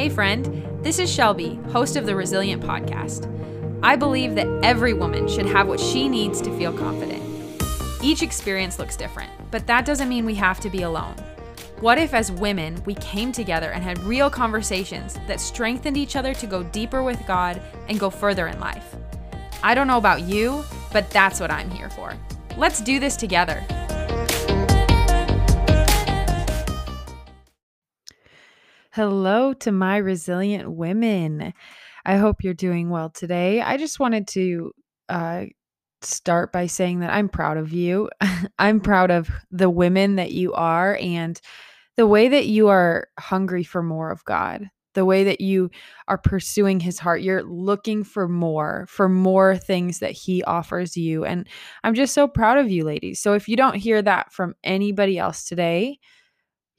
Hey, friend, this is Shelby, host of the Resilient Podcast. I believe that every woman should have what she needs to feel confident. Each experience looks different, but that doesn't mean we have to be alone. What if, as women, we came together and had real conversations that strengthened each other to go deeper with God and go further in life? I don't know about you, but that's what I'm here for. Let's do this together. Hello to my resilient women. I hope you're doing well today. I just wanted to uh, start by saying that I'm proud of you. I'm proud of the women that you are and the way that you are hungry for more of God, the way that you are pursuing his heart. You're looking for more, for more things that he offers you. And I'm just so proud of you, ladies. So if you don't hear that from anybody else today,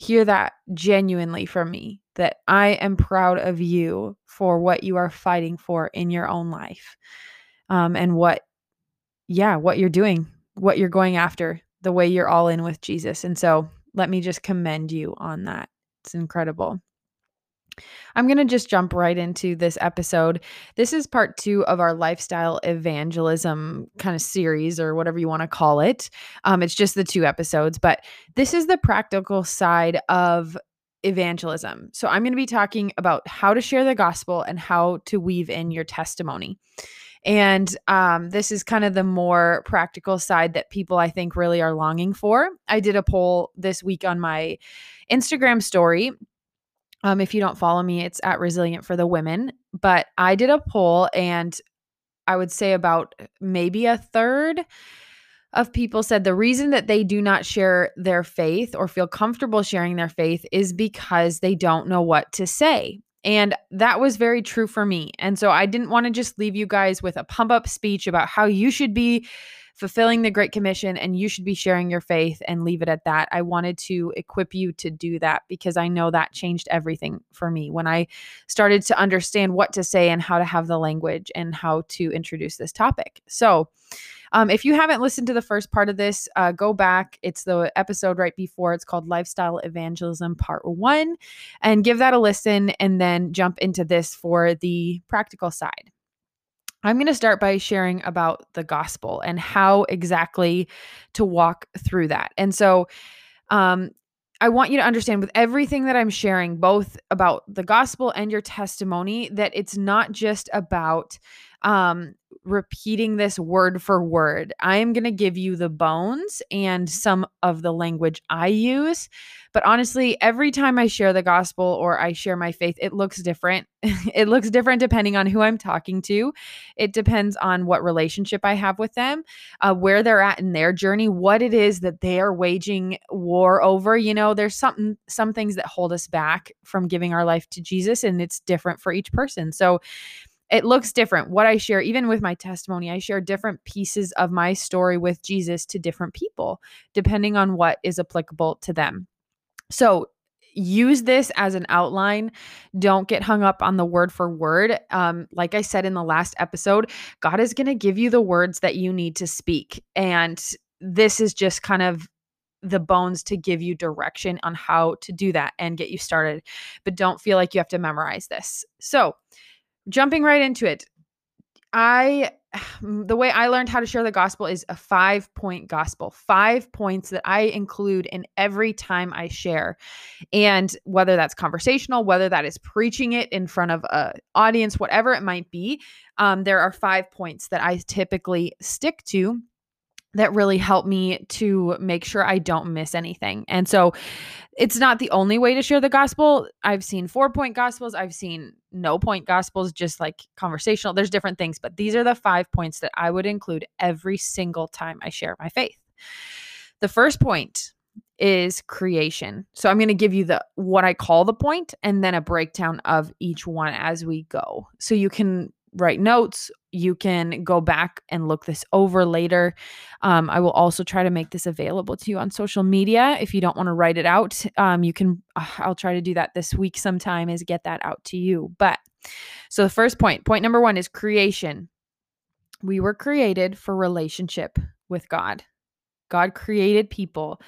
hear that genuinely from me that I am proud of you for what you are fighting for in your own life. Um, and what, yeah, what you're doing, what you're going after, the way you're all in with Jesus. And so let me just commend you on that. It's incredible. I'm going to just jump right into this episode. This is part two of our lifestyle evangelism kind of series, or whatever you want to call it. Um, it's just the two episodes, but this is the practical side of evangelism. So I'm going to be talking about how to share the gospel and how to weave in your testimony. And um, this is kind of the more practical side that people I think really are longing for. I did a poll this week on my Instagram story. Um, if you don't follow me, it's at Resilient for the Women. But I did a poll, and I would say about maybe a third of people said the reason that they do not share their faith or feel comfortable sharing their faith is because they don't know what to say. And that was very true for me. And so I didn't want to just leave you guys with a pump up speech about how you should be fulfilling the Great Commission and you should be sharing your faith and leave it at that. I wanted to equip you to do that because I know that changed everything for me when I started to understand what to say and how to have the language and how to introduce this topic. So, um, if you haven't listened to the first part of this, uh, go back. It's the episode right before. It's called Lifestyle Evangelism Part One, and give that a listen and then jump into this for the practical side. I'm going to start by sharing about the gospel and how exactly to walk through that. And so, um, I want you to understand with everything that I'm sharing, both about the gospel and your testimony, that it's not just about um, repeating this word for word. I am going to give you the bones and some of the language I use. But honestly, every time I share the gospel or I share my faith, it looks different. it looks different depending on who I'm talking to. It depends on what relationship I have with them, uh, where they're at in their journey, what it is that they are waging war over. You know, there's something, some things that hold us back from giving our life to Jesus, and it's different for each person. So, it looks different. What I share, even with my testimony, I share different pieces of my story with Jesus to different people, depending on what is applicable to them. So, use this as an outline. Don't get hung up on the word for word. Um, like I said in the last episode, God is going to give you the words that you need to speak. And this is just kind of the bones to give you direction on how to do that and get you started. But don't feel like you have to memorize this. So, jumping right into it, I the way I learned how to share the gospel is a five point gospel, five points that I include in every time I share. And whether that's conversational, whether that is preaching it in front of a audience, whatever it might be, um, there are five points that I typically stick to that really help me to make sure I don't miss anything. And so it's not the only way to share the gospel. I've seen four point gospels, I've seen no point gospels, just like conversational. There's different things, but these are the five points that I would include every single time I share my faith. The first point is creation. So I'm going to give you the what I call the point and then a breakdown of each one as we go. So you can write notes. You can go back and look this over later. Um, I will also try to make this available to you on social media. If you don't want to write it out, um, you can, uh, I'll try to do that this week sometime, is get that out to you. But so the first point, point number one is creation. We were created for relationship with God. God created people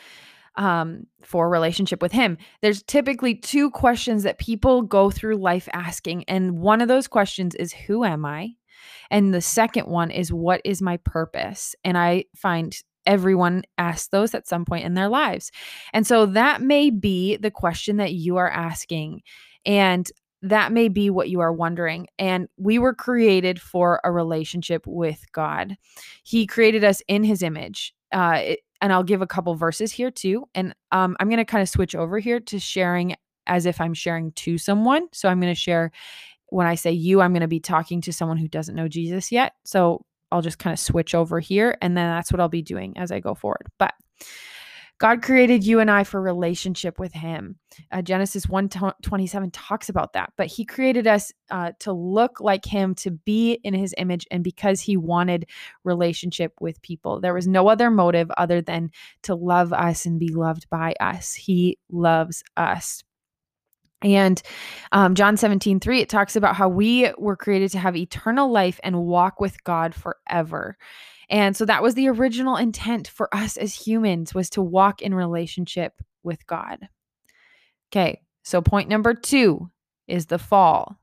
um, for relationship with Him. There's typically two questions that people go through life asking. And one of those questions is, Who am I? And the second one is, What is my purpose? And I find everyone asks those at some point in their lives. And so that may be the question that you are asking. And that may be what you are wondering. And we were created for a relationship with God. He created us in his image. Uh, it, and I'll give a couple verses here too. And um, I'm going to kind of switch over here to sharing as if I'm sharing to someone. So I'm going to share when I say you, I'm going to be talking to someone who doesn't know Jesus yet. So I'll just kind of switch over here. And then that's what I'll be doing as I go forward. But God created you and I for relationship with Him. Uh, Genesis 1 27 talks about that. But He created us uh, to look like Him, to be in His image, and because He wanted relationship with people. There was no other motive other than to love us and be loved by us. He loves us. And um, John 17, 3, it talks about how we were created to have eternal life and walk with God forever. And so that was the original intent for us as humans was to walk in relationship with God. Okay, so point number two is the fall.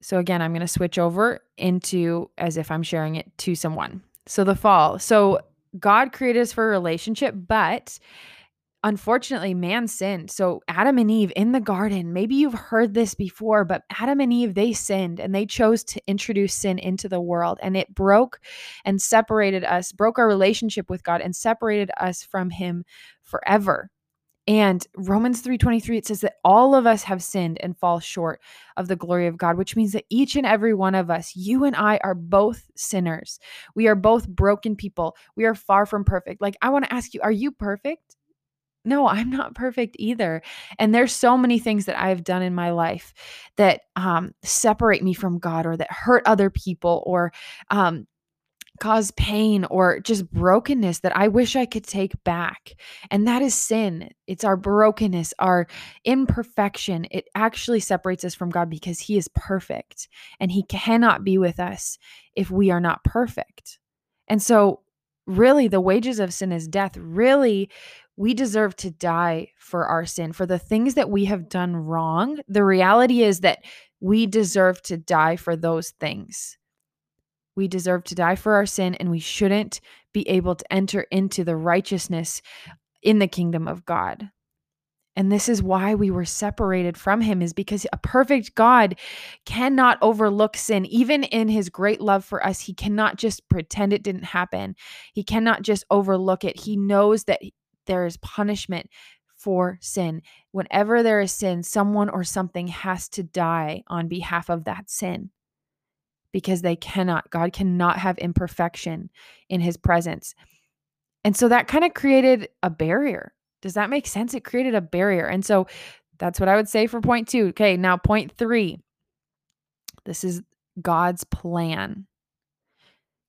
So again, I'm going to switch over into as if I'm sharing it to someone. So the fall. So God created us for a relationship, but unfortunately, man sinned. So, Adam and Eve in the garden, maybe you've heard this before, but Adam and Eve, they sinned and they chose to introduce sin into the world. And it broke and separated us, broke our relationship with God and separated us from Him forever. And Romans 3:23 it says that all of us have sinned and fall short of the glory of God, which means that each and every one of us, you and I are both sinners. We are both broken people. We are far from perfect. Like I want to ask you, are you perfect? No, I'm not perfect either. And there's so many things that I've done in my life that um, separate me from God or that hurt other people or um, cause pain or just brokenness that I wish I could take back. And that is sin. It's our brokenness, our imperfection. It actually separates us from God because He is perfect and He cannot be with us if we are not perfect. And so, really, the wages of sin is death. Really, we deserve to die for our sin, for the things that we have done wrong. The reality is that we deserve to die for those things. We deserve to die for our sin, and we shouldn't be able to enter into the righteousness in the kingdom of God. And this is why we were separated from him, is because a perfect God cannot overlook sin. Even in his great love for us, he cannot just pretend it didn't happen. He cannot just overlook it. He knows that there is punishment for sin. Whenever there is sin, someone or something has to die on behalf of that sin because they cannot, God cannot have imperfection in his presence. And so that kind of created a barrier. Does that make sense? It created a barrier. And so that's what I would say for point two. Okay, now point three. This is God's plan.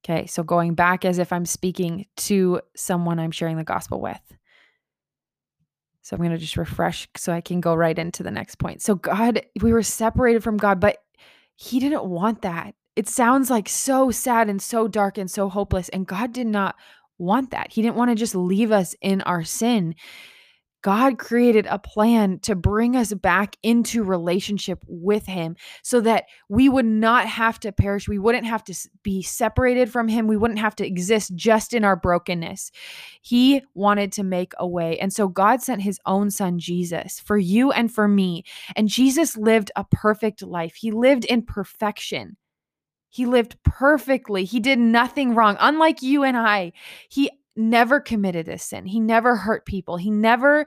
Okay, so going back as if I'm speaking to someone I'm sharing the gospel with. So I'm going to just refresh so I can go right into the next point. So, God, we were separated from God, but He didn't want that. It sounds like so sad and so dark and so hopeless. And God did not want that. He didn't want to just leave us in our sin. God created a plan to bring us back into relationship with Him so that we would not have to perish. We wouldn't have to be separated from Him. We wouldn't have to exist just in our brokenness. He wanted to make a way. And so God sent His own Son, Jesus, for you and for me. And Jesus lived a perfect life, He lived in perfection. He lived perfectly. He did nothing wrong. Unlike you and I, he never committed a sin. He never hurt people. He never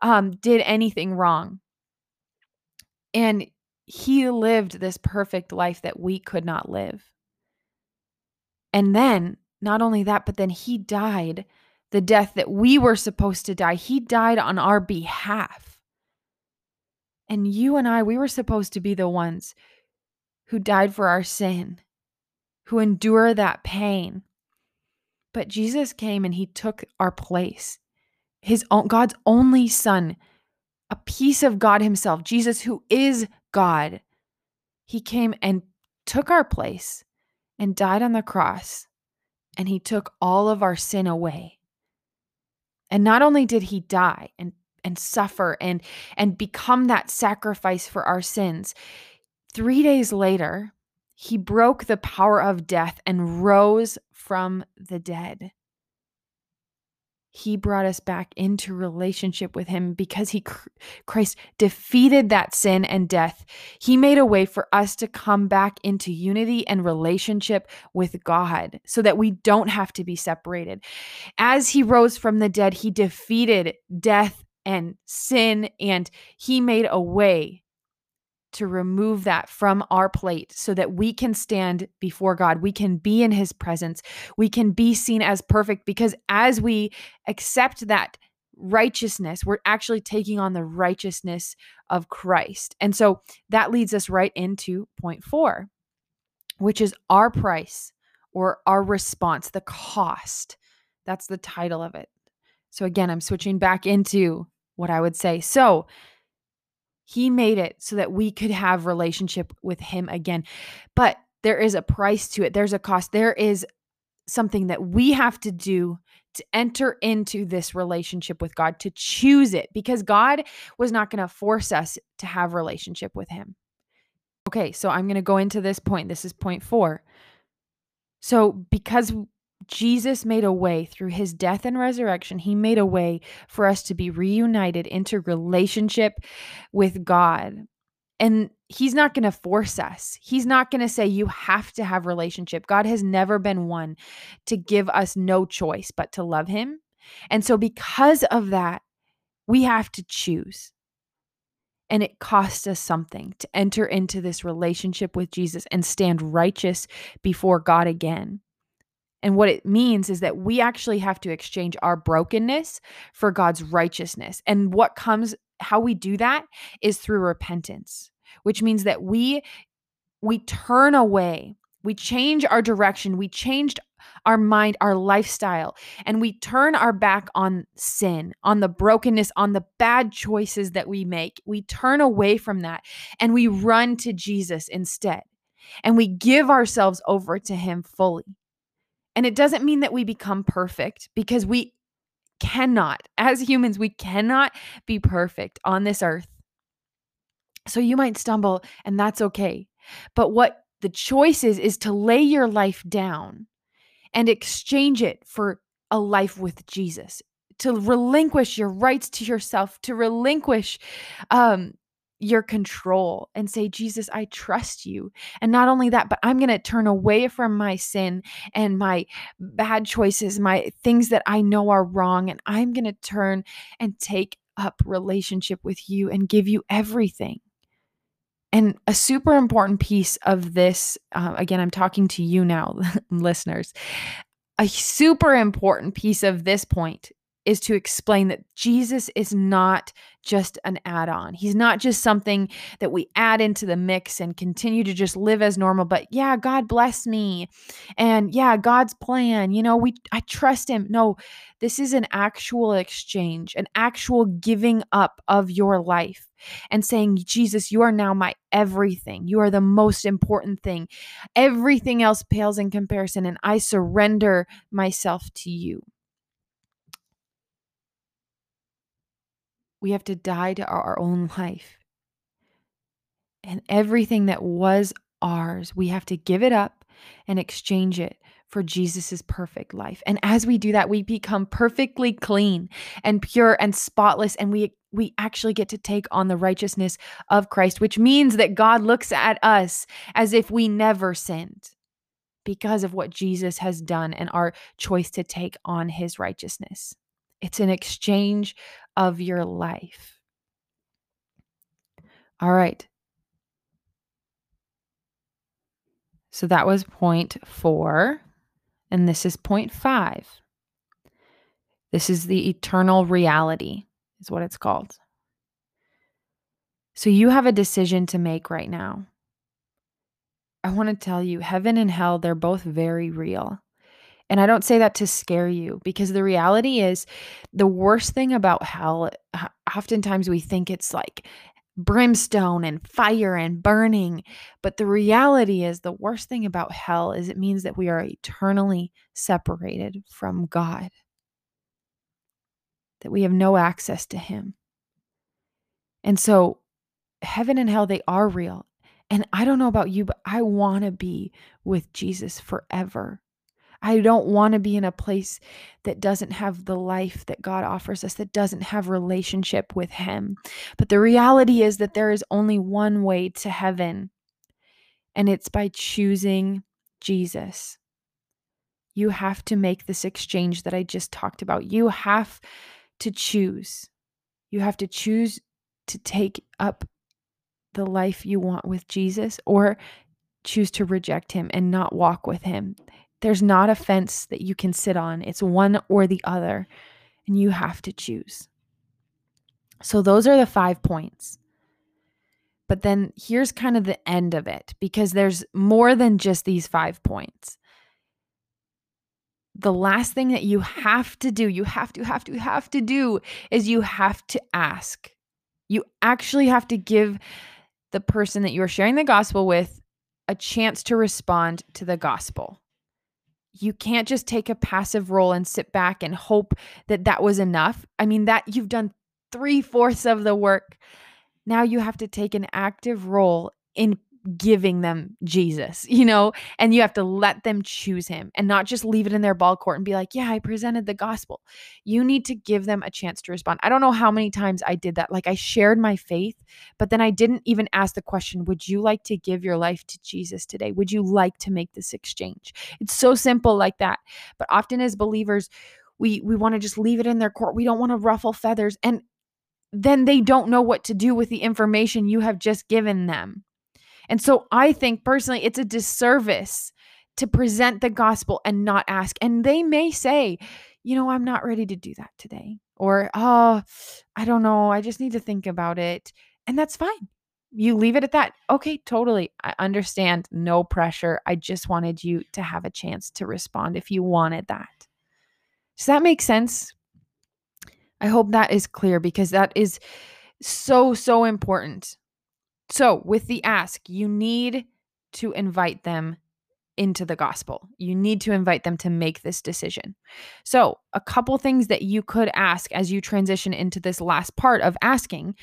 um, did anything wrong. And he lived this perfect life that we could not live. And then, not only that, but then he died the death that we were supposed to die. He died on our behalf. And you and I, we were supposed to be the ones who died for our sin, who endure that pain, but Jesus came and he took our place. His own, God's only son, a piece of God himself, Jesus who is God. He came and took our place and died on the cross and he took all of our sin away. And not only did he die and and suffer and and become that sacrifice for our sins, 3 days later, he broke the power of death and rose from the dead. He brought us back into relationship with him because he Christ defeated that sin and death. He made a way for us to come back into unity and relationship with God so that we don't have to be separated. As he rose from the dead, he defeated death and sin and he made a way to remove that from our plate so that we can stand before God. We can be in his presence. We can be seen as perfect because as we accept that righteousness, we're actually taking on the righteousness of Christ. And so that leads us right into point four, which is our price or our response, the cost. That's the title of it. So again, I'm switching back into what I would say. So, he made it so that we could have relationship with him again. But there is a price to it. There's a cost. There is something that we have to do to enter into this relationship with God, to choose it because God was not going to force us to have relationship with him. Okay, so I'm going to go into this point. This is point 4. So because Jesus made a way through his death and resurrection. He made a way for us to be reunited into relationship with God. And he's not going to force us. He's not going to say you have to have relationship. God has never been one to give us no choice but to love him. And so because of that, we have to choose. And it costs us something to enter into this relationship with Jesus and stand righteous before God again. And what it means is that we actually have to exchange our brokenness for God's righteousness. And what comes how we do that is through repentance, which means that we we turn away. We change our direction. We changed our mind, our lifestyle, and we turn our back on sin, on the brokenness, on the bad choices that we make. We turn away from that and we run to Jesus instead. And we give ourselves over to him fully. And it doesn't mean that we become perfect because we cannot, as humans, we cannot be perfect on this earth. So you might stumble, and that's okay. But what the choice is, is to lay your life down and exchange it for a life with Jesus, to relinquish your rights to yourself, to relinquish um, your control and say, Jesus, I trust you. And not only that, but I'm going to turn away from my sin and my bad choices, my things that I know are wrong. And I'm going to turn and take up relationship with you and give you everything. And a super important piece of this, uh, again, I'm talking to you now, listeners. A super important piece of this point is to explain that Jesus is not just an add on. He's not just something that we add into the mix and continue to just live as normal, but yeah, God bless me. And yeah, God's plan, you know, we I trust him. No, this is an actual exchange, an actual giving up of your life and saying, Jesus, you are now my everything. You are the most important thing. Everything else pales in comparison, and I surrender myself to you. We have to die to our own life. And everything that was ours, we have to give it up and exchange it for Jesus's perfect life. And as we do that, we become perfectly clean and pure and spotless and we we actually get to take on the righteousness of Christ, which means that God looks at us as if we never sinned because of what Jesus has done and our choice to take on his righteousness. It's an exchange of your life. All right. So that was point four. And this is point five. This is the eternal reality, is what it's called. So you have a decision to make right now. I want to tell you, heaven and hell, they're both very real. And I don't say that to scare you because the reality is the worst thing about hell, oftentimes we think it's like brimstone and fire and burning. But the reality is the worst thing about hell is it means that we are eternally separated from God. that we have no access to Him. And so, heaven and hell, they are real. And I don't know about you, but I want to be with Jesus forever. I don't want to be in a place that doesn't have the life that God offers us, that doesn't have relationship with Him. But the reality is that there is only one way to heaven, and it's by choosing Jesus. You have to make this exchange that I just talked about. You have to choose. You have to choose to take up the life you want with Jesus or choose to reject him and not walk with him. There's not a fence that you can sit on, it's one or the other, and you have to choose. So, those are the five points. But then here's kind of the end of it because there's more than just these five points. The last thing that you have to do, you have to, have to, have to do is you have to ask. You actually have to give the person that you are sharing the gospel with a chance to respond to the gospel. You can't just take a passive role and sit back and hope that that was enough. I mean, that you've done three fourths of the work. Now you have to take an active role in giving them Jesus, you know, and you have to let them choose him and not just leave it in their ball court and be like, yeah, I presented the gospel. You need to give them a chance to respond. I don't know how many times I did that. Like I shared my faith, but then I didn't even ask the question, would you like to give your life to Jesus today? Would you like to make this exchange? It's so simple like that. But often as believers, we we want to just leave it in their court. We don't want to ruffle feathers and then they don't know what to do with the information you have just given them. And so I think personally, it's a disservice to present the gospel and not ask. And they may say, you know, I'm not ready to do that today. Or, oh, I don't know. I just need to think about it. And that's fine. You leave it at that. Okay, totally. I understand. No pressure. I just wanted you to have a chance to respond if you wanted that. Does that make sense? I hope that is clear because that is so, so important. So, with the ask, you need to invite them into the gospel. You need to invite them to make this decision. So, a couple things that you could ask as you transition into this last part of asking.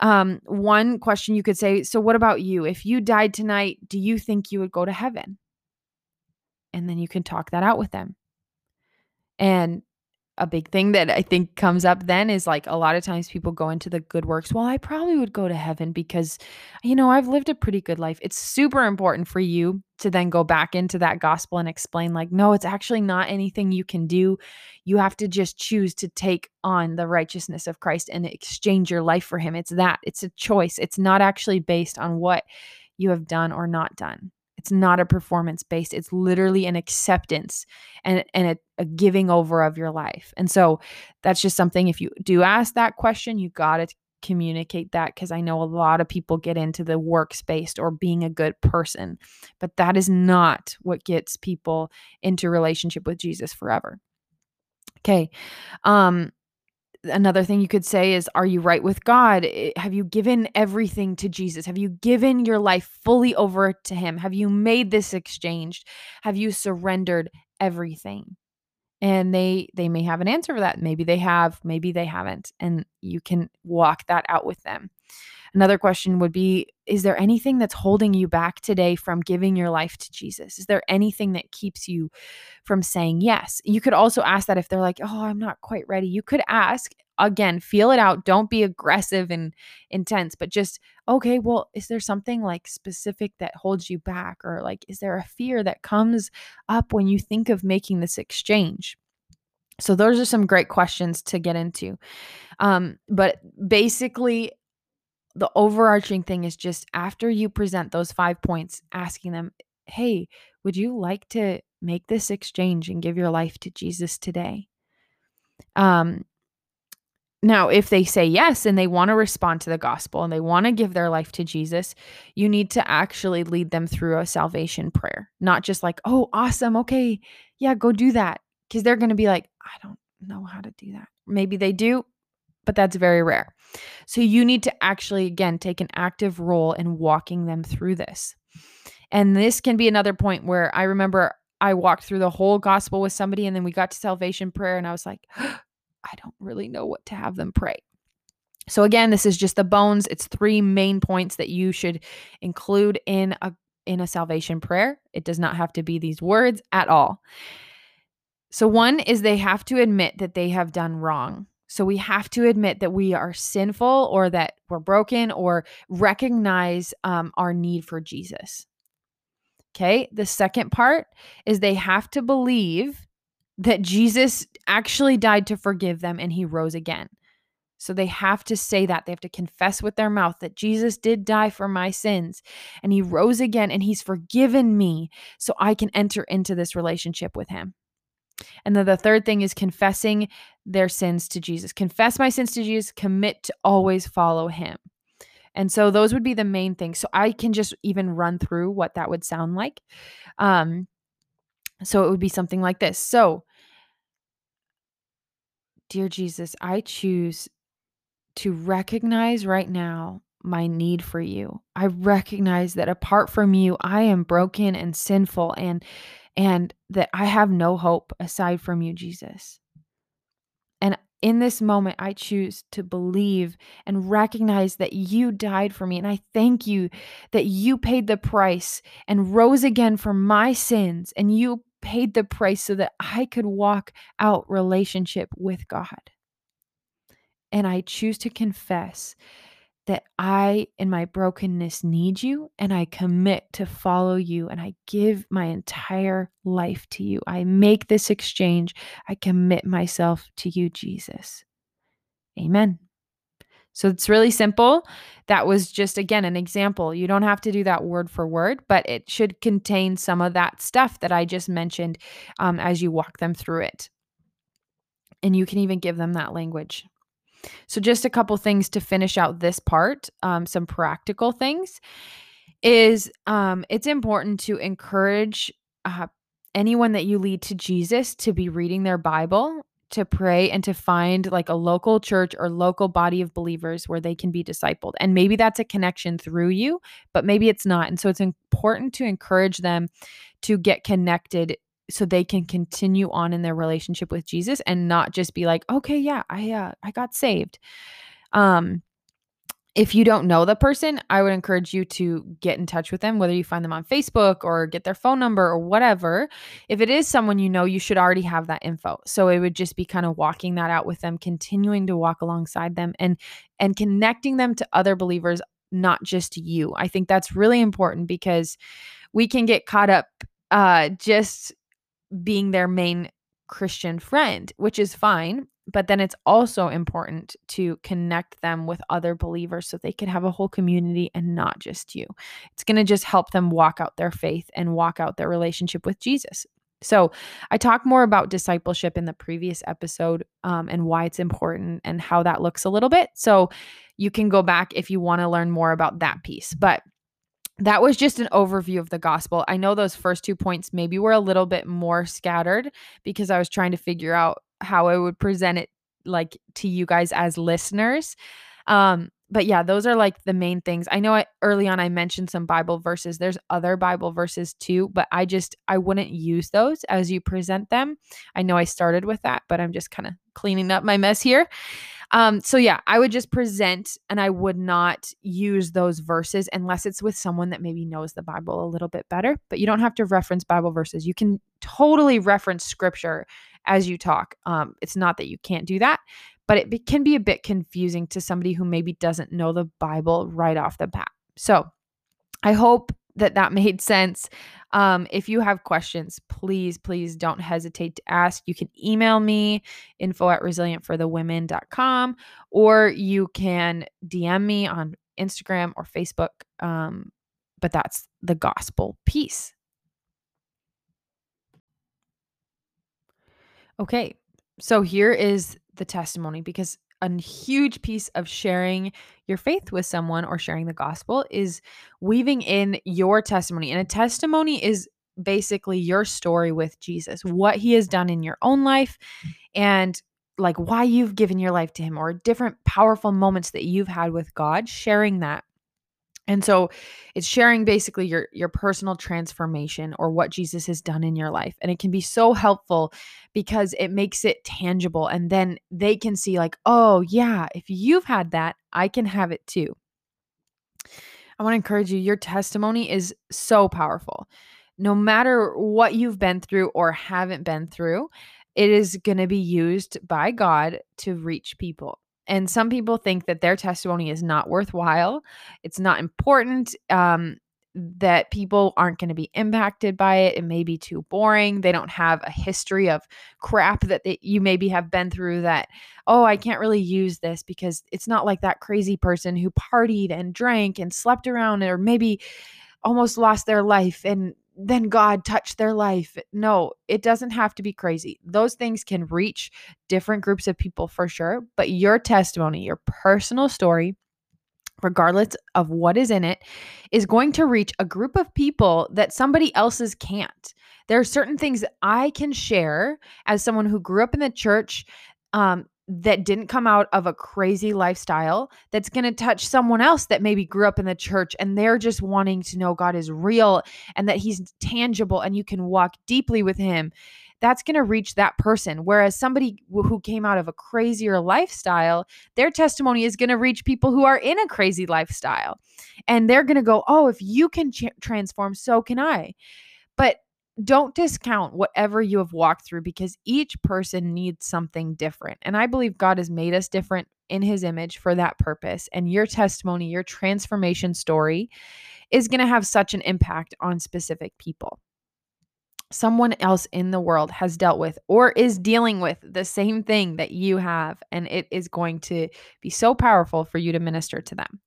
Um, one question you could say, So, what about you? If you died tonight, do you think you would go to heaven? And then you can talk that out with them. And a big thing that I think comes up then is like a lot of times people go into the good works. Well, I probably would go to heaven because, you know, I've lived a pretty good life. It's super important for you to then go back into that gospel and explain, like, no, it's actually not anything you can do. You have to just choose to take on the righteousness of Christ and exchange your life for Him. It's that, it's a choice. It's not actually based on what you have done or not done. It's not a performance based. It's literally an acceptance and, and a, a giving over of your life. And so that's just something, if you do ask that question, you got to communicate that because I know a lot of people get into the works-based or being a good person, but that is not what gets people into relationship with Jesus forever. Okay. Um another thing you could say is are you right with god? Have you given everything to jesus? Have you given your life fully over to him? Have you made this exchange? Have you surrendered everything? And they they may have an answer for that. Maybe they have maybe they haven't and you can walk that out with them Another question would be Is there anything that's holding you back today from giving your life to Jesus? Is there anything that keeps you from saying yes? You could also ask that if they're like, Oh, I'm not quite ready. You could ask again, feel it out. Don't be aggressive and intense, but just, okay, well, is there something like specific that holds you back? Or like, is there a fear that comes up when you think of making this exchange? So, those are some great questions to get into. Um, but basically, the overarching thing is just after you present those five points, asking them, hey, would you like to make this exchange and give your life to Jesus today? Um, now, if they say yes and they want to respond to the gospel and they want to give their life to Jesus, you need to actually lead them through a salvation prayer, not just like, oh, awesome. Okay. Yeah, go do that. Because they're going to be like, I don't know how to do that. Maybe they do but that's very rare. So you need to actually, again, take an active role in walking them through this. And this can be another point where I remember I walked through the whole gospel with somebody and then we got to salvation prayer and I was like, I don't really know what to have them pray. So, again, this is just the bones. It's three main points that you should include in a in a salvation prayer. It does not have to be these words at all. So, one is they have to admit that they have done wrong. So, we have to admit that we are sinful or that we're broken or recognize um, our need for Jesus. Okay. The second part is they have to believe that Jesus actually died to forgive them and he rose again. So they have to say that. They have to confess with their mouth that Jesus did die for my sins and he rose again and he's forgiven me so I can enter into this relationship with him. And then the third thing is confessing their sins to Jesus. Confess my sins to Jesus, commit to always follow him. And so those would be the main things. So I can just even run through what that would sound like. Um, so it would be something like this. So, dear Jesus, I choose to recognize right now my need for you. I recognize that apart from you, I am broken and sinful and and that I have no hope aside from you, Jesus. And in this moment, I choose to believe and recognize that you died for me. And I thank you that you paid the price and rose again for my sins. And you paid the price so that I could walk out relationship with God. And I choose to confess that I, in my brokenness, need you and I commit to follow you and I give my entire life to you. I make this exchange. I commit myself to you, Jesus. Amen. So it's really simple. That was just, again, an example. You don't have to do that word for word, but it should contain some of that stuff that I just mentioned um, as you walk them through it. And you can even give them that language. So, just a couple things to finish out this part, um, some practical things is um, it's important to encourage uh, anyone that you lead to Jesus to be reading their Bible, to pray, and to find like a local church or local body of believers where they can be discipled. And maybe that's a connection through you, but maybe it's not. And so it's important to encourage them to get connected so they can continue on in their relationship with Jesus and not just be like, okay, yeah, I uh, I got saved. Um, if you don't know the person, I would encourage you to get in touch with them, whether you find them on Facebook or get their phone number or whatever. If it is someone you know, you should already have that info. So it would just be kind of walking that out with them, continuing to walk alongside them and and connecting them to other believers, not just you. I think that's really important because we can get caught up uh just being their main Christian friend, which is fine. But then it's also important to connect them with other believers so they can have a whole community and not just you. It's going to just help them walk out their faith and walk out their relationship with Jesus. So, I talk more about discipleship in the previous episode um, and why it's important and how that looks a little bit. So, you can go back if you want to learn more about that piece. But that was just an overview of the gospel. I know those first two points maybe were a little bit more scattered because I was trying to figure out how I would present it like to you guys as listeners. Um but yeah, those are like the main things. I know I, early on I mentioned some Bible verses. There's other Bible verses too, but I just I wouldn't use those as you present them. I know I started with that, but I'm just kind of cleaning up my mess here. Um, so yeah, I would just present and I would not use those verses unless it's with someone that maybe knows the Bible a little bit better. But you don't have to reference Bible verses. You can totally reference scripture as you talk. Um, it's not that you can't do that, but it can be a bit confusing to somebody who maybe doesn't know the Bible right off the bat. So I hope that that made sense. Um, if you have questions, please, please don't hesitate to ask. You can email me info at resilientforthewomen.com or you can DM me on Instagram or Facebook. Um, but that's the gospel piece. Okay, so here is the testimony because a huge piece of sharing your faith with someone or sharing the gospel is weaving in your testimony. And a testimony is basically your story with Jesus, what he has done in your own life and like why you've given your life to him or different powerful moments that you've had with God, sharing that And so it's sharing basically your your personal transformation or what Jesus has done in your life. And it can be so helpful because it makes it tangible and then they can see like, "Oh, yeah, if you've had that, I can have it too." I want to encourage you your testimony is so powerful. No matter what you've been through or haven't been through, it is going to be used by God to reach people. And some people think that their testimony is not worthwhile, it's not important, um, that people aren't going to be impacted by it. It may be too boring. They don't have a history of crap that they, you maybe have been through that, oh, I can't really use this because it's not like that crazy person who partied and drank and slept around or maybe almost lost their life and then God touched their life. No, it doesn't have to be crazy. Those things can reach different groups of people for sure, but your testimony, your personal story, regardless of what is in it, is going to reach a group of people that somebody else's can't. There are certain things I can share as someone who grew up in the church um, that didn't come out of a crazy lifestyle that's going to touch someone else that maybe grew up in the church and they're just wanting to know God is real and that he's tangible and you can walk deeply with him. That's going to reach that person. Whereas somebody who came out of a crazier lifestyle, their testimony is going to reach people who are in a crazy lifestyle. And they're going to go, Oh, if you can ch- transform, so can I. Don't discount whatever you have walked through because each person needs something different. And I believe God has made us different in his image for that purpose. And your testimony, your transformation story is going to have such an impact on specific people. Someone else in the world has dealt with or is dealing with the same thing that you have, and it is going to be so powerful for you to minister to them.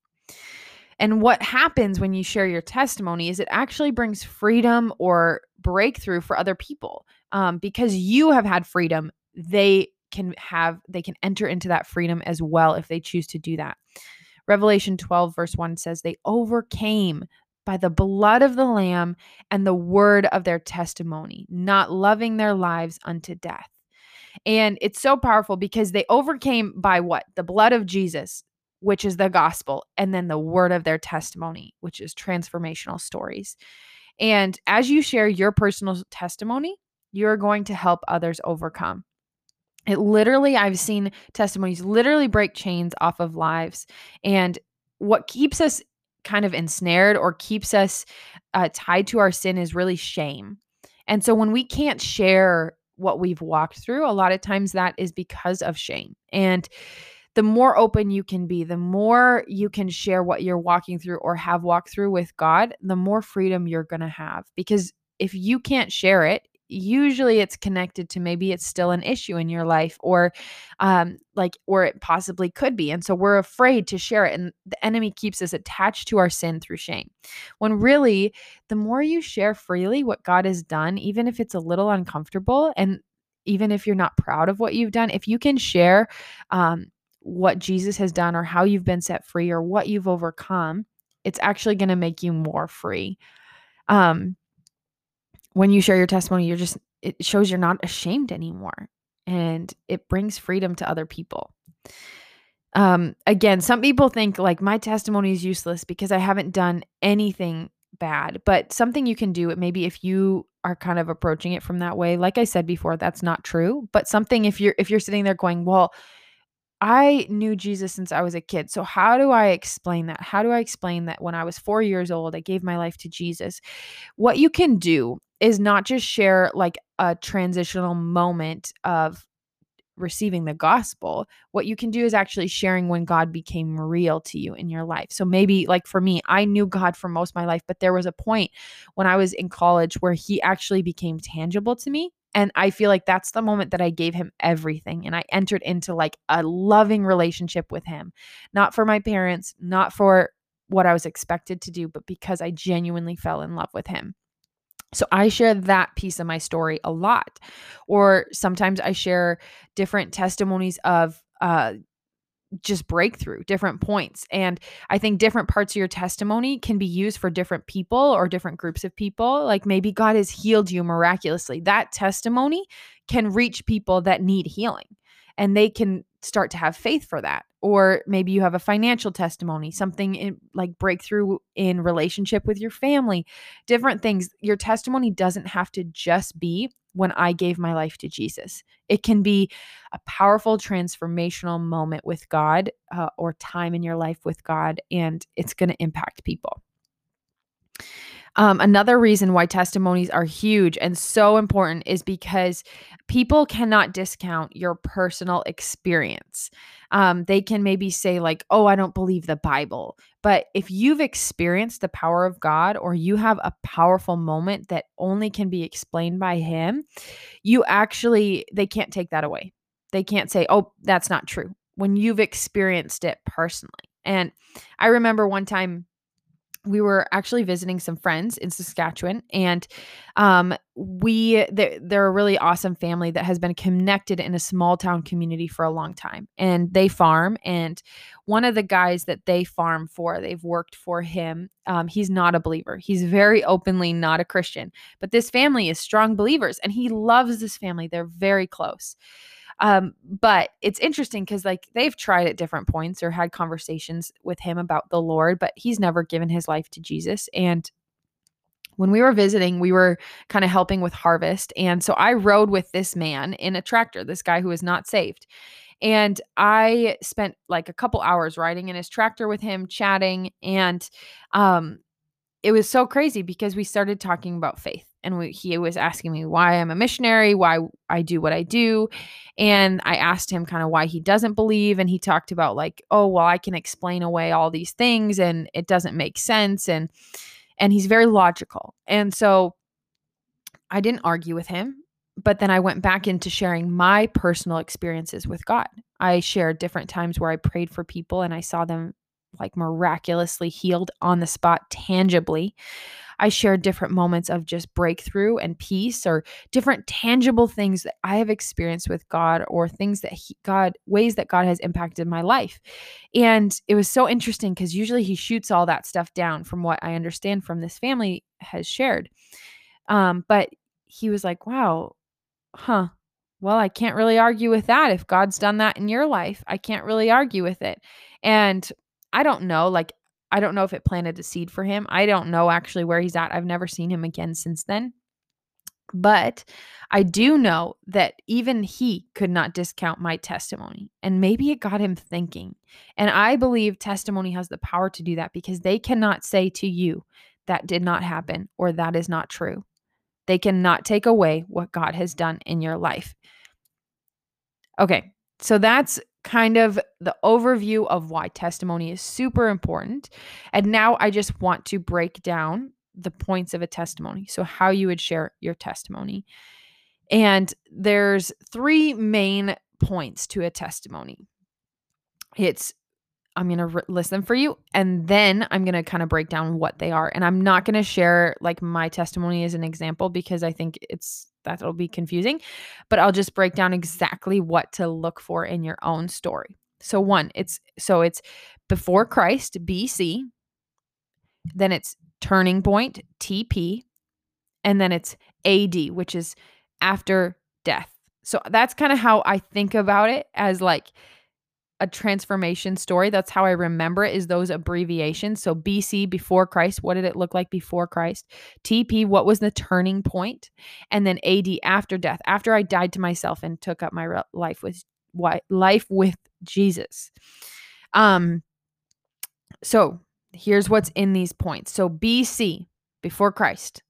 And what happens when you share your testimony is it actually brings freedom or breakthrough for other people um, because you have had freedom. They can have, they can enter into that freedom as well if they choose to do that. Revelation 12, verse 1 says, They overcame by the blood of the Lamb and the word of their testimony, not loving their lives unto death. And it's so powerful because they overcame by what? The blood of Jesus, which is the gospel, and then the word of their testimony, which is transformational stories. And as you share your personal testimony, you're going to help others overcome. It literally, I've seen testimonies literally break chains off of lives. And what keeps us kind of ensnared or keeps us uh, tied to our sin is really shame. And so when we can't share what we've walked through, a lot of times that is because of shame. And the more open you can be, the more you can share what you're walking through or have walked through with God, the more freedom you're going to have. Because if you can't share it, usually it's connected to maybe it's still an issue in your life or um like or it possibly could be and so we're afraid to share it and the enemy keeps us attached to our sin through shame when really the more you share freely what god has done even if it's a little uncomfortable and even if you're not proud of what you've done if you can share um what Jesus has done or how you've been set free or what you've overcome, it's actually going to make you more free. Um, when you share your testimony, you're just, it shows you're not ashamed anymore and it brings freedom to other people. Um, again, some people think like my testimony is useless because I haven't done anything bad, but something you can do, it maybe if you are kind of approaching it from that way, like I said before, that's not true, but something if you're, if you're sitting there going, well, I knew Jesus since I was a kid. So, how do I explain that? How do I explain that when I was four years old, I gave my life to Jesus? What you can do is not just share like a transitional moment of receiving the gospel. What you can do is actually sharing when God became real to you in your life. So, maybe like for me, I knew God for most of my life, but there was a point when I was in college where He actually became tangible to me and I feel like that's the moment that I gave him everything and I entered into like a loving relationship with him. Not for my parents, not for what I was expected to do, but because I genuinely fell in love with him. So I share that piece of my story a lot. Or sometimes I share different testimonies of uh just breakthrough, different points. And I think different parts of your testimony can be used for different people or different groups of people. Like maybe God has healed you miraculously. That testimony can reach people that need healing. and they can start to have faith for that. Or maybe you have a financial testimony, something in, like breakthrough in relationship with your family, different things. Your testimony doesn't have to just be when I gave my life to Jesus. It can be a powerful transformational moment with God uh, or time in your life with God, and it's going to impact people. Um, another reason why testimonies are huge and so important is because people cannot discount your personal experience. Um, they can maybe say, like, oh, I don't believe the Bible. But if you've experienced the power of God or you have a powerful moment that only can be explained by Him, you actually, they can't take that away. They can't say, oh, that's not true when you've experienced it personally. And I remember one time we were actually visiting some friends in Saskatchewan, and um, we they're, they're, a really awesome family that has been connected in a small town community for a long time, and they farm. And one of the guys that they farm for, they've worked for him. Um, he's not a believer. He's very openly not a Christian, but this family is strong believers, and he loves this family. They're very close. Um, but it's interesting because like they've tried at different points or had conversations with him about the Lord, but he's never given his life to Jesus. And when we were visiting, we were kind of helping with harvest. And so I rode with this man in a tractor, this guy who is not saved. And I spent like a couple hours riding in his tractor with him, chatting. And um, it was so crazy because we started talking about faith and we, he was asking me why I'm a missionary, why I do what I do. And I asked him kind of why he doesn't believe. And he talked about, like, oh, well, I can explain away all these things and it doesn't make sense. And, and he's very logical. And so I didn't argue with him, but then I went back into sharing my personal experiences with God. I shared different times where I prayed for people and I saw them like miraculously healed on the spot tangibly. I shared different moments of just breakthrough and peace or different tangible things that I have experienced with God or things that he, God, ways that God has impacted my life. And it was so interesting because usually he shoots all that stuff down from what I understand from this family has shared. Um, but he was like, wow, huh. Well, I can't really argue with that. If God's done that in your life, I can't really argue with it. And I don't know. Like, I don't know if it planted a seed for him. I don't know actually where he's at. I've never seen him again since then. But I do know that even he could not discount my testimony. And maybe it got him thinking. And I believe testimony has the power to do that because they cannot say to you, that did not happen or that is not true. They cannot take away what God has done in your life. Okay, so that's kind of the overview of why testimony is super important. And now I just want to break down the points of a testimony. So, how you would share your testimony. And there's three main points to a testimony. It's I'm going to re- list them for you and then I'm going to kind of break down what they are. And I'm not going to share like my testimony as an example because I think it's that'll be confusing, but I'll just break down exactly what to look for in your own story. So one, it's so it's before Christ, BC, then it's turning point, TP, and then it's AD, which is after death. So that's kind of how I think about it as like a transformation story. That's how I remember it is those abbreviations. So BC before Christ, what did it look like before Christ? TP, what was the turning point? And then AD after death, after I died to myself and took up my life with life with Jesus. Um so here's what's in these points. So BC before Christ,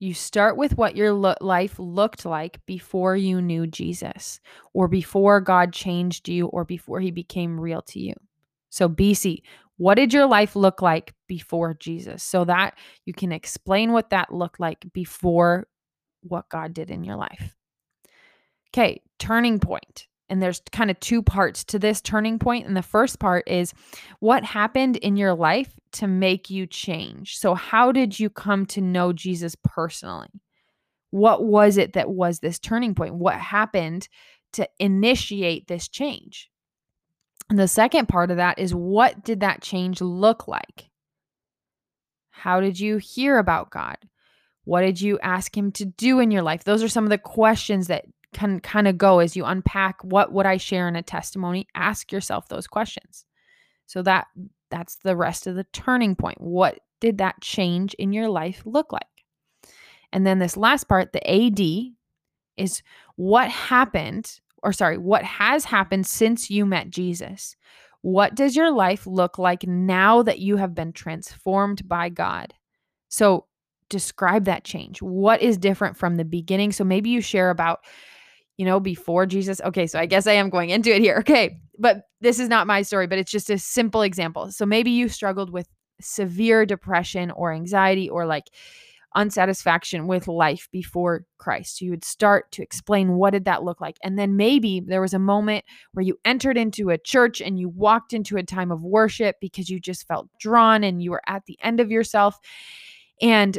you start with what your lo- life looked like before you knew Jesus, or before God changed you, or before he became real to you. So, BC, what did your life look like before Jesus? So that you can explain what that looked like before what God did in your life. Okay, turning point and there's kind of two parts to this turning point and the first part is what happened in your life to make you change? So how did you come to know jesus personally? What was it that was this turning point? What happened to initiate this change? And the second part of that is what did that change look like? How did you hear about god? What did you ask him to do in your life? Those are some of the questions that can kind of go as you unpack what would I share in a testimony, ask yourself those questions. So that that's the rest of the turning point. What did that change in your life look like? And then this last part, the AD, is what happened, or sorry, what has happened since you met Jesus. What does your life look like now that you have been transformed by God? So describe that change. What is different from the beginning? So maybe you share about, you know, before Jesus. Okay, so I guess I am going into it here. Okay, but this is not my story, but it's just a simple example. So maybe you struggled with severe depression or anxiety or like unsatisfaction with life before Christ. You would start to explain what did that look like. And then maybe there was a moment where you entered into a church and you walked into a time of worship because you just felt drawn and you were at the end of yourself. And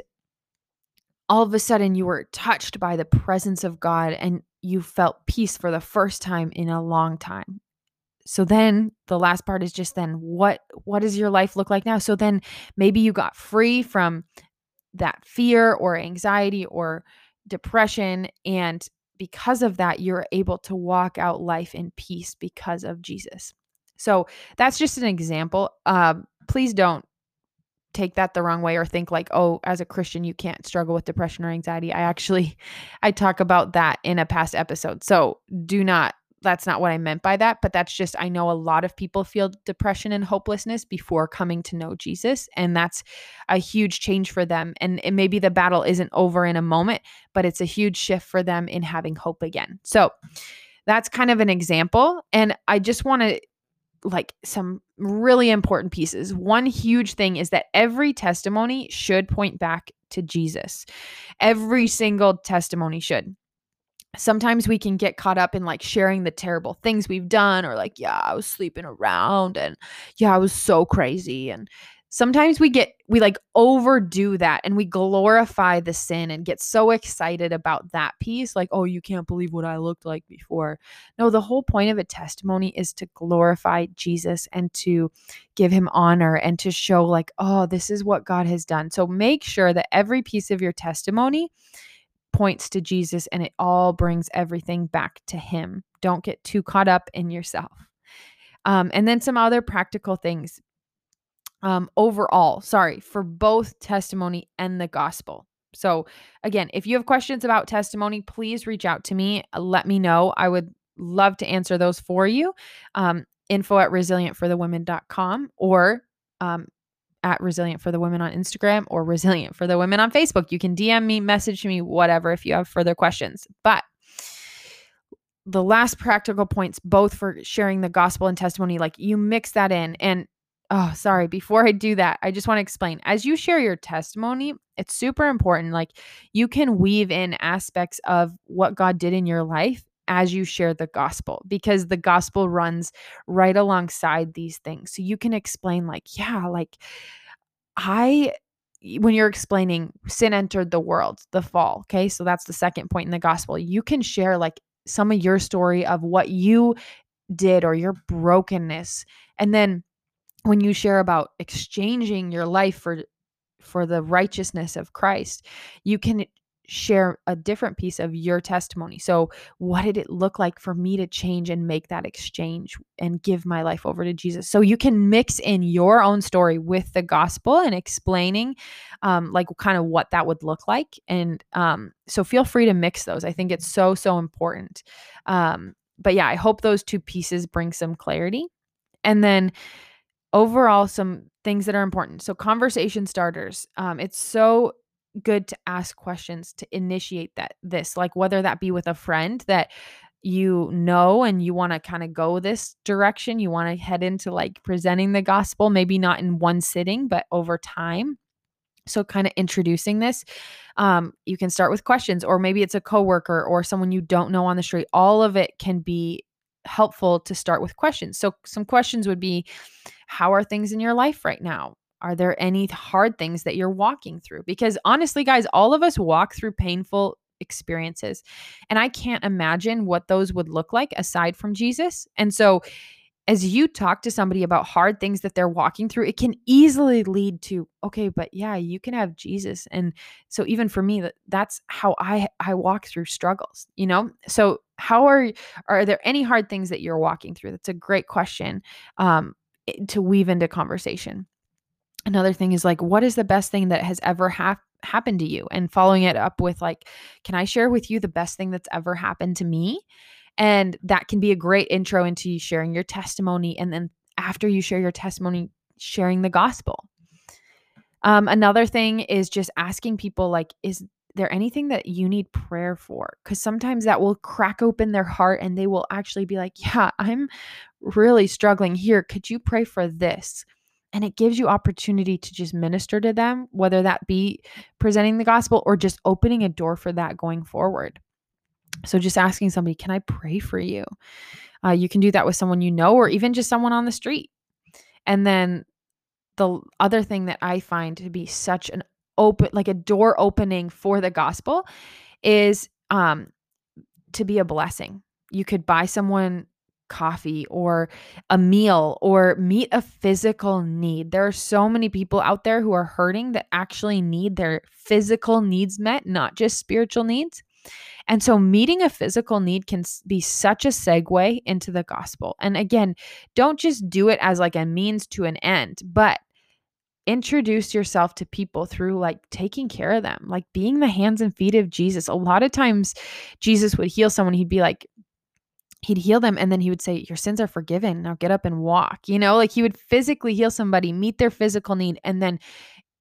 all of a sudden you were touched by the presence of God and you felt peace for the first time in a long time. So then the last part is just then what what does your life look like now? So then maybe you got free from that fear or anxiety or depression. And because of that, you're able to walk out life in peace because of Jesus. So that's just an example. Um, please don't take that the wrong way or think like oh as a christian you can't struggle with depression or anxiety i actually i talk about that in a past episode so do not that's not what I meant by that, but that's just I know a lot of people feel depression and hopelessness before coming to know Jesus, and that's a huge change for them. And it, maybe the battle isn't over in a moment, but it's a huge shift for them in having hope again. So that's kind of an example, and I just want to like some really important pieces. One huge thing is that every testimony should point back to Jesus. Every single testimony should sometimes we can get caught up in like sharing the terrible things we've done or like yeah i was sleeping around and yeah i was so crazy and sometimes we get we like overdo that and we glorify the sin and get so excited about that piece like oh you can't believe what i looked like before no the whole point of a testimony is to glorify jesus and to give him honor and to show like oh this is what god has done so make sure that every piece of your testimony points to Jesus and it all brings everything back to Him. Don't get too caught up in yourself. Um, and then some other practical things. Um, overall, sorry, for both testimony and the gospel. So, again, if you have questions about testimony, please reach out to me. Let me know. I would love to answer those for you. Um, info at resilientforthewomen.com or um, at Resilient for the Women on Instagram or Resilient for the Women on Facebook. You can DM me, message me, whatever, if you have further questions. But the last practical points, both for sharing the gospel and testimony, like you mix that in. And oh, sorry, before I do that, I just want to explain as you share your testimony, it's super important. Like you can weave in aspects of what God did in your life as you share the gospel because the gospel runs right alongside these things. So you can explain, like, yeah, like I, when you're explaining sin entered the world, the fall. Okay. So that's the second point in the gospel. You can share like some of your story of what you did or your brokenness. And then when you share about exchanging your life for for the righteousness of Christ, you can share a different piece of your testimony. So, what did it look like for me to change and make that exchange and give my life over to Jesus? So, you can mix in your own story with the gospel and explaining, um, like, kind of what that would look like. And um, so, feel free to mix those. I think it's so, so important. Um, but yeah, I hope those two pieces bring some clarity. And then, overall, some things that are important. So, conversation starters. Um, it's so good to ask questions to initiate that this like whether that be with a friend that you know and you want to kind of go this direction you want to head into like presenting the gospel maybe not in one sitting but over time so kind of introducing this um, you can start with questions or maybe it's a coworker or someone you don't know on the street all of it can be helpful to start with questions so some questions would be how are things in your life right now are there any hard things that you're walking through? Because honestly, guys, all of us walk through painful experiences. And I can't imagine what those would look like aside from Jesus. And so, as you talk to somebody about hard things that they're walking through, it can easily lead to, okay, but yeah, you can have Jesus. And so even for me, that that's how I I walk through struggles, you know? So how are are there any hard things that you're walking through? That's a great question um, to weave into conversation. Another thing is like, what is the best thing that has ever happened? happened to you and following it up with like can i share with you the best thing that's ever happened to me and that can be a great intro into sharing your testimony. And then after you share your testimony, sharing the gospel. Um, another thing is just asking people, like, is there anything that you need prayer for? Because sometimes that will crack open their heart and they will actually be like, yeah, I'm really struggling here. Could you pray for this? And it gives you opportunity to just minister to them, whether that be presenting the gospel or just opening a door for that going forward. So just asking somebody, can I pray for you? Uh, you can do that with someone you know, or even just someone on the street. And then the other thing that I find to be such an open, like a door opening for the gospel, is um, to be a blessing. You could buy someone coffee or a meal or meet a physical need. There are so many people out there who are hurting that actually need their physical needs met, not just spiritual needs. And so, meeting a physical need can be such a segue into the gospel. And again, don't just do it as like a means to an end, but introduce yourself to people through like taking care of them, like being the hands and feet of Jesus. A lot of times, Jesus would heal someone, he'd be like, he'd heal them and then he would say your sins are forgiven now get up and walk you know like he would physically heal somebody meet their physical need and then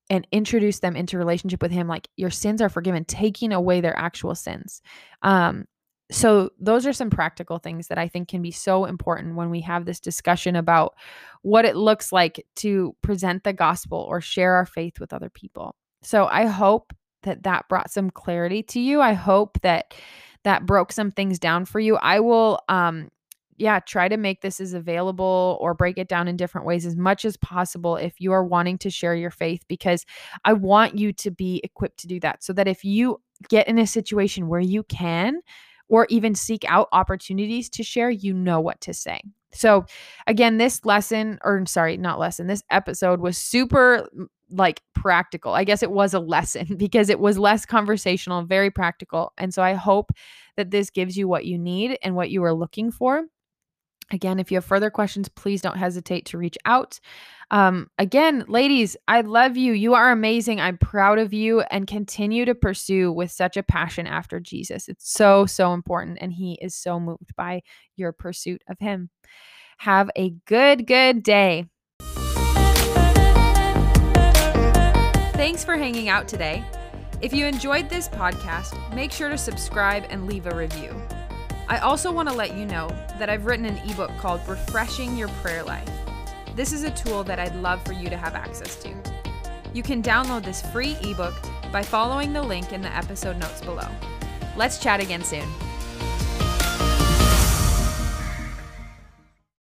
and introduce them into relationship with him like your sins are forgiven taking away their actual sins um so those are some practical things that i think can be so important when we have this discussion about what it looks like to present the gospel or share our faith with other people. So i hope that that brought some clarity to you. I hope that that broke some things down for you. I will um yeah, try to make this as available or break it down in different ways as much as possible if you are wanting to share your faith, because I want you to be equipped to do that so that if you get in a situation where you can or even seek out opportunities to share, you know what to say. So, again, this lesson, or sorry, not lesson, this episode was super like practical. I guess it was a lesson because it was less conversational, very practical. And so I hope that this gives you what you need and what you are looking for. Again, if you have further questions, please don't hesitate to reach out. Um, again, ladies, I love you. You are amazing. I'm proud of you and continue to pursue with such a passion after Jesus. It's so, so important. And He is so moved by your pursuit of Him. Have a good, good day. Thanks for hanging out today. If you enjoyed this podcast, make sure to subscribe and leave a review. I also want to let you know that I've written an ebook called Refreshing Your Prayer Life. This is a tool that I'd love for you to have access to. You can download this free ebook by following the link in the episode notes below. Let's chat again soon.